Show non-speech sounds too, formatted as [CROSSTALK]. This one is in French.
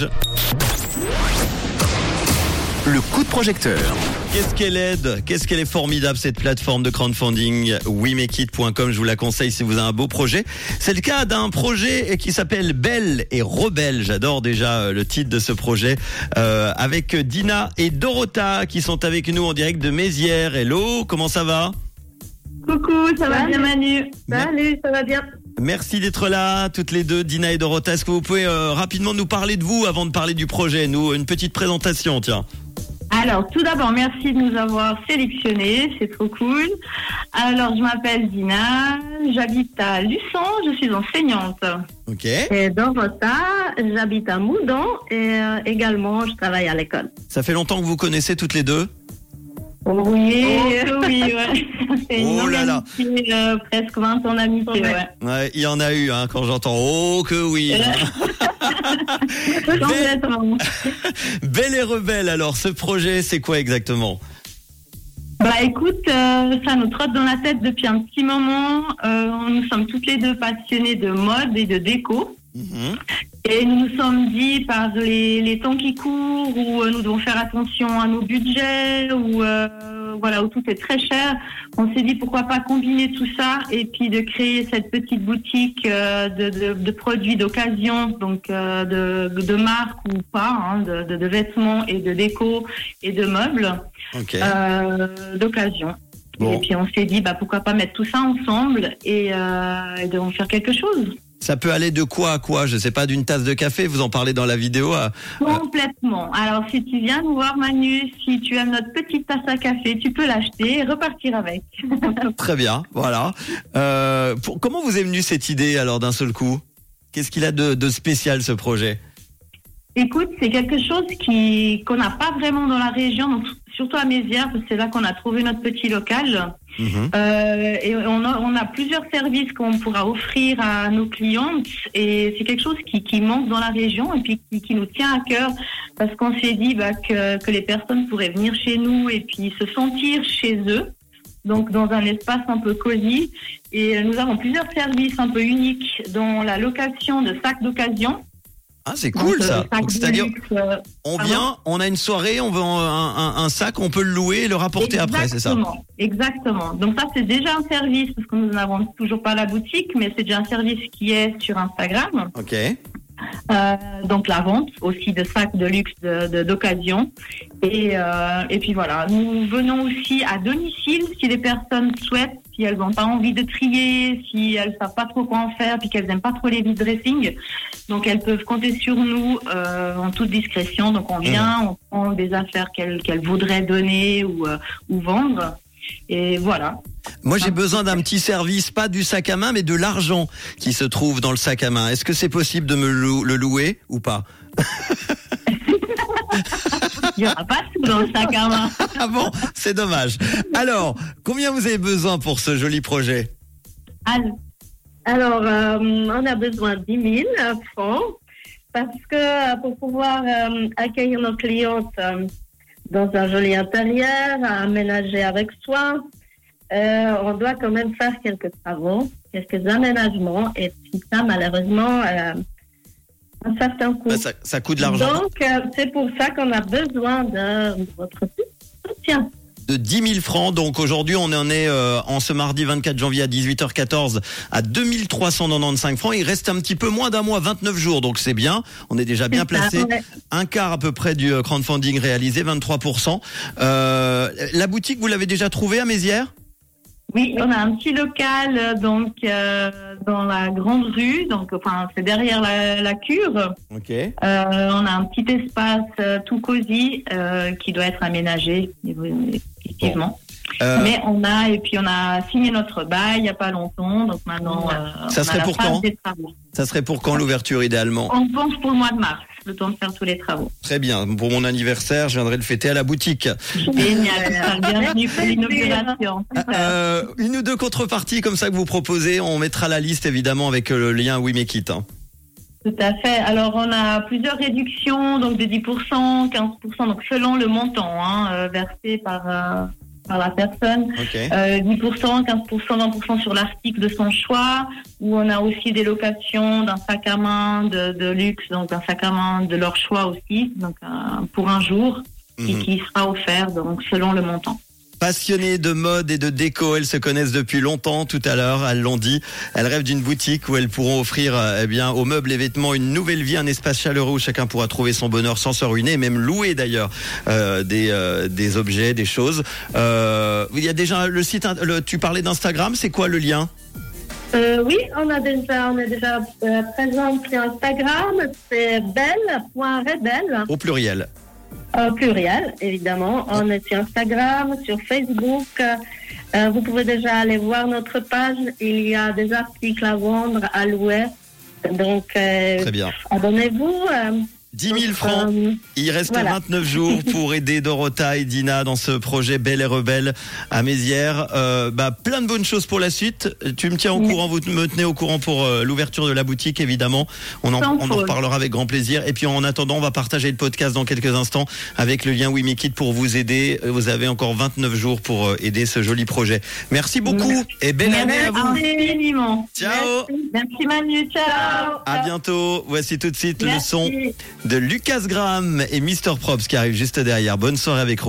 Rouge. Le coup de projecteur. Qu'est-ce qu'elle aide? Qu'est-ce qu'elle est formidable cette plateforme de crowdfunding? WeMakeIt.com, je vous la conseille si vous avez un beau projet. C'est le cas d'un projet qui s'appelle Belle et Rebelle. J'adore déjà euh, le titre de ce projet euh, avec Dina et Dorota qui sont avec nous en direct de Mézières. Hello, comment ça va? Coucou, ça va bien Manu? Salut, ça va bien. Merci d'être là, toutes les deux, Dina et Dorota. Est-ce que vous pouvez euh, rapidement nous parler de vous avant de parler du projet? Nous, une petite présentation, tiens. Alors, tout d'abord, merci de nous avoir sélectionnés, c'est trop cool. Alors, je m'appelle Dina, j'habite à Luçon, je suis enseignante. Ok. Et Dorota, j'habite à Moudon et euh, également je travaille à l'école. Ça fait longtemps que vous connaissez toutes les deux? Oui, oh, oui, ouais. [LAUGHS] C'est une Oh là là. amitié, euh, presque 20 ans d'amitié, ouais. Ouais, il y en a eu hein, quand j'entends oh que oui. [LAUGHS] Belle, Complètement. [LAUGHS] Belle et rebelle alors, ce projet c'est quoi exactement? Bah écoute, euh, ça nous trotte dans la tête depuis un petit moment. Euh, nous sommes toutes les deux passionnées de mode et de déco. Mhm. Et nous nous sommes dit, par les, les temps qui courent, où euh, nous devons faire attention à nos budgets, où, euh, voilà, où tout est très cher, on s'est dit pourquoi pas combiner tout ça et puis de créer cette petite boutique euh, de, de, de produits d'occasion, donc euh, de, de marque ou pas, hein, de, de, vêtements et de déco et de meubles d'occasion. Bon. Et puis on s'est dit, bah, pourquoi pas mettre tout ça ensemble et, et de en faire quelque chose. Ça peut aller de quoi à quoi? Je sais pas, d'une tasse de café, vous en parlez dans la vidéo. à- Complètement. Alors, si tu viens nous voir, Manu, si tu as notre petite tasse à café, tu peux l'acheter et repartir avec. [LAUGHS] Très bien, voilà. Euh, pour- comment vous est venue cette idée alors d'un seul coup? Qu'est-ce qu'il a de, de spécial ce projet? Écoute, c'est quelque chose qui qu'on n'a pas vraiment dans la région, donc surtout à Mézières, parce que c'est là qu'on a trouvé notre petit local. Mhm. Euh, et on a, on a plusieurs services qu'on pourra offrir à nos clientes et c'est quelque chose qui, qui manque dans la région et puis qui, qui nous tient à cœur parce qu'on s'est dit bah, que, que les personnes pourraient venir chez nous et puis se sentir chez eux. Donc dans un espace un peu cosy et nous avons plusieurs services un peu uniques dont la location de sacs d'occasion. Ah, c'est cool ça. euh, de C'est-à-dire, euh, on vient, on a une soirée, on veut un, un- un sac, on peut le louer et le rapporter après, c'est ça Exactement, Exactement. Donc ça, c'est déjà un service, parce que nous n'avons toujours pas la boutique, mais c'est déjà un service qui est sur Instagram. Ok. Euh, donc la vente aussi de sacs de luxe de- de- d'occasion. et, euh, et puis voilà, nous venons aussi à domicile si les personnes souhaitent, si elles n'ont pas envie de trier, si elles savent pas trop quoi en faire, puis qu'elles n'aiment pas trop les vide dressing. Donc elles peuvent compter sur nous euh, en toute discrétion. Donc on vient, on prend des affaires qu'elles voudraient donner ou, euh, ou vendre. Et voilà. Moi, j'ai besoin d'un petit service, pas du sac à main, mais de l'argent qui se trouve dans le sac à main. Est-ce que c'est possible de me lou- le louer ou pas [LAUGHS] Il n'y aura pas tout dans le sac à main. [LAUGHS] Ah bon, c'est dommage. Alors, combien vous avez besoin pour ce joli projet Al- Alors, euh, on a besoin de 10 000 francs parce que pour pouvoir euh, accueillir nos clientes euh, dans un joli intérieur, à aménager avec soin, euh, on doit quand même faire quelques travaux, quelques aménagements et puis ça, malheureusement, euh, un certain coût. Bah, ça, ça coûte de l'argent. Donc, euh, c'est pour ça qu'on a besoin de votre soutien. De 10 000 francs. Donc aujourd'hui, on en est euh, en ce mardi 24 janvier à 18h14 à 2395 francs. Il reste un petit peu moins d'un mois, 29 jours. Donc c'est bien. On est déjà bien placé. Un quart à peu près du euh, crowdfunding réalisé, 23%. Euh, la boutique, vous l'avez déjà trouvée à Mézières? Oui, on a un petit local euh, donc euh, dans la grande rue, donc enfin c'est derrière la, la cure. Ok. Euh, on a un petit espace euh, tout cosy euh, qui doit être aménagé effectivement. Euh, Mais on a et puis on a signé notre bail il y a pas longtemps, donc maintenant euh, Ça on serait a la phase des travaux. ça serait pour quand l'ouverture idéalement On pense pour le mois de mars, le temps de faire tous les travaux. Très bien. Pour mon anniversaire, je viendrai le fêter à la boutique. Génial, bienvenue pour l'inauguration. Euh, une ou deux contreparties comme ça que vous proposez, on mettra la liste évidemment avec le lien We Make It. hein. Tout à fait. Alors, on a plusieurs réductions, donc de 10%, 15%, donc selon le montant hein, versé par, euh, par la personne. Euh, 10%, 15%, 20% sur l'article de son choix. Ou on a aussi des locations d'un sac à main de, de luxe, donc d'un sac à main de leur choix aussi, donc euh, pour un jour, qui, Mhm. qui sera offert donc selon le montant. Passionnées de mode et de déco, elles se connaissent depuis longtemps. Tout à l'heure, elles l'ont dit. Elles rêvent d'une boutique où elles pourront offrir, eh bien, aux meubles et vêtements une nouvelle vie, un espace chaleureux où chacun pourra trouver son bonheur sans se ruiner, et même louer d'ailleurs euh, des euh, des objets, des choses. Euh, il y a déjà le site. Le, tu parlais d'Instagram. C'est quoi le lien? Euh, oui, on a déjà, on est déjà euh, présent sur Instagram. C'est belle.rebelle, au pluriel pluriel, évidemment. On est sur Instagram, sur Facebook. Euh, vous pouvez déjà aller voir notre page. Il y a des articles à vendre, à louer. Donc, euh, abonnez-vous. Euh, 10 000 donc, francs. euh, Il reste Voilà. 29 jours pour [LAUGHS] aider Dorota et Dina dans ce projet Belle et Rebelle à Mézières. Euh, bah, plein de bonnes choses pour la suite. Tu me tiens au Oui. courant, vous me tenez au courant pour euh, l'ouverture de la boutique, évidemment. On en, on en reparlera avec grand plaisir. Et puis en attendant, on va partager le podcast dans quelques instants avec le lien We Make It pour vous aider. Vous avez encore 29 jours pour euh, aider ce joli projet. Merci beaucoup Merci. et belle année à vous. Ciao. Merci Manu, ciao. À bientôt. Voici tout de suite le son de Lucas Graham et Mr. Props qui arrive juste derrière. Bonne soirée avec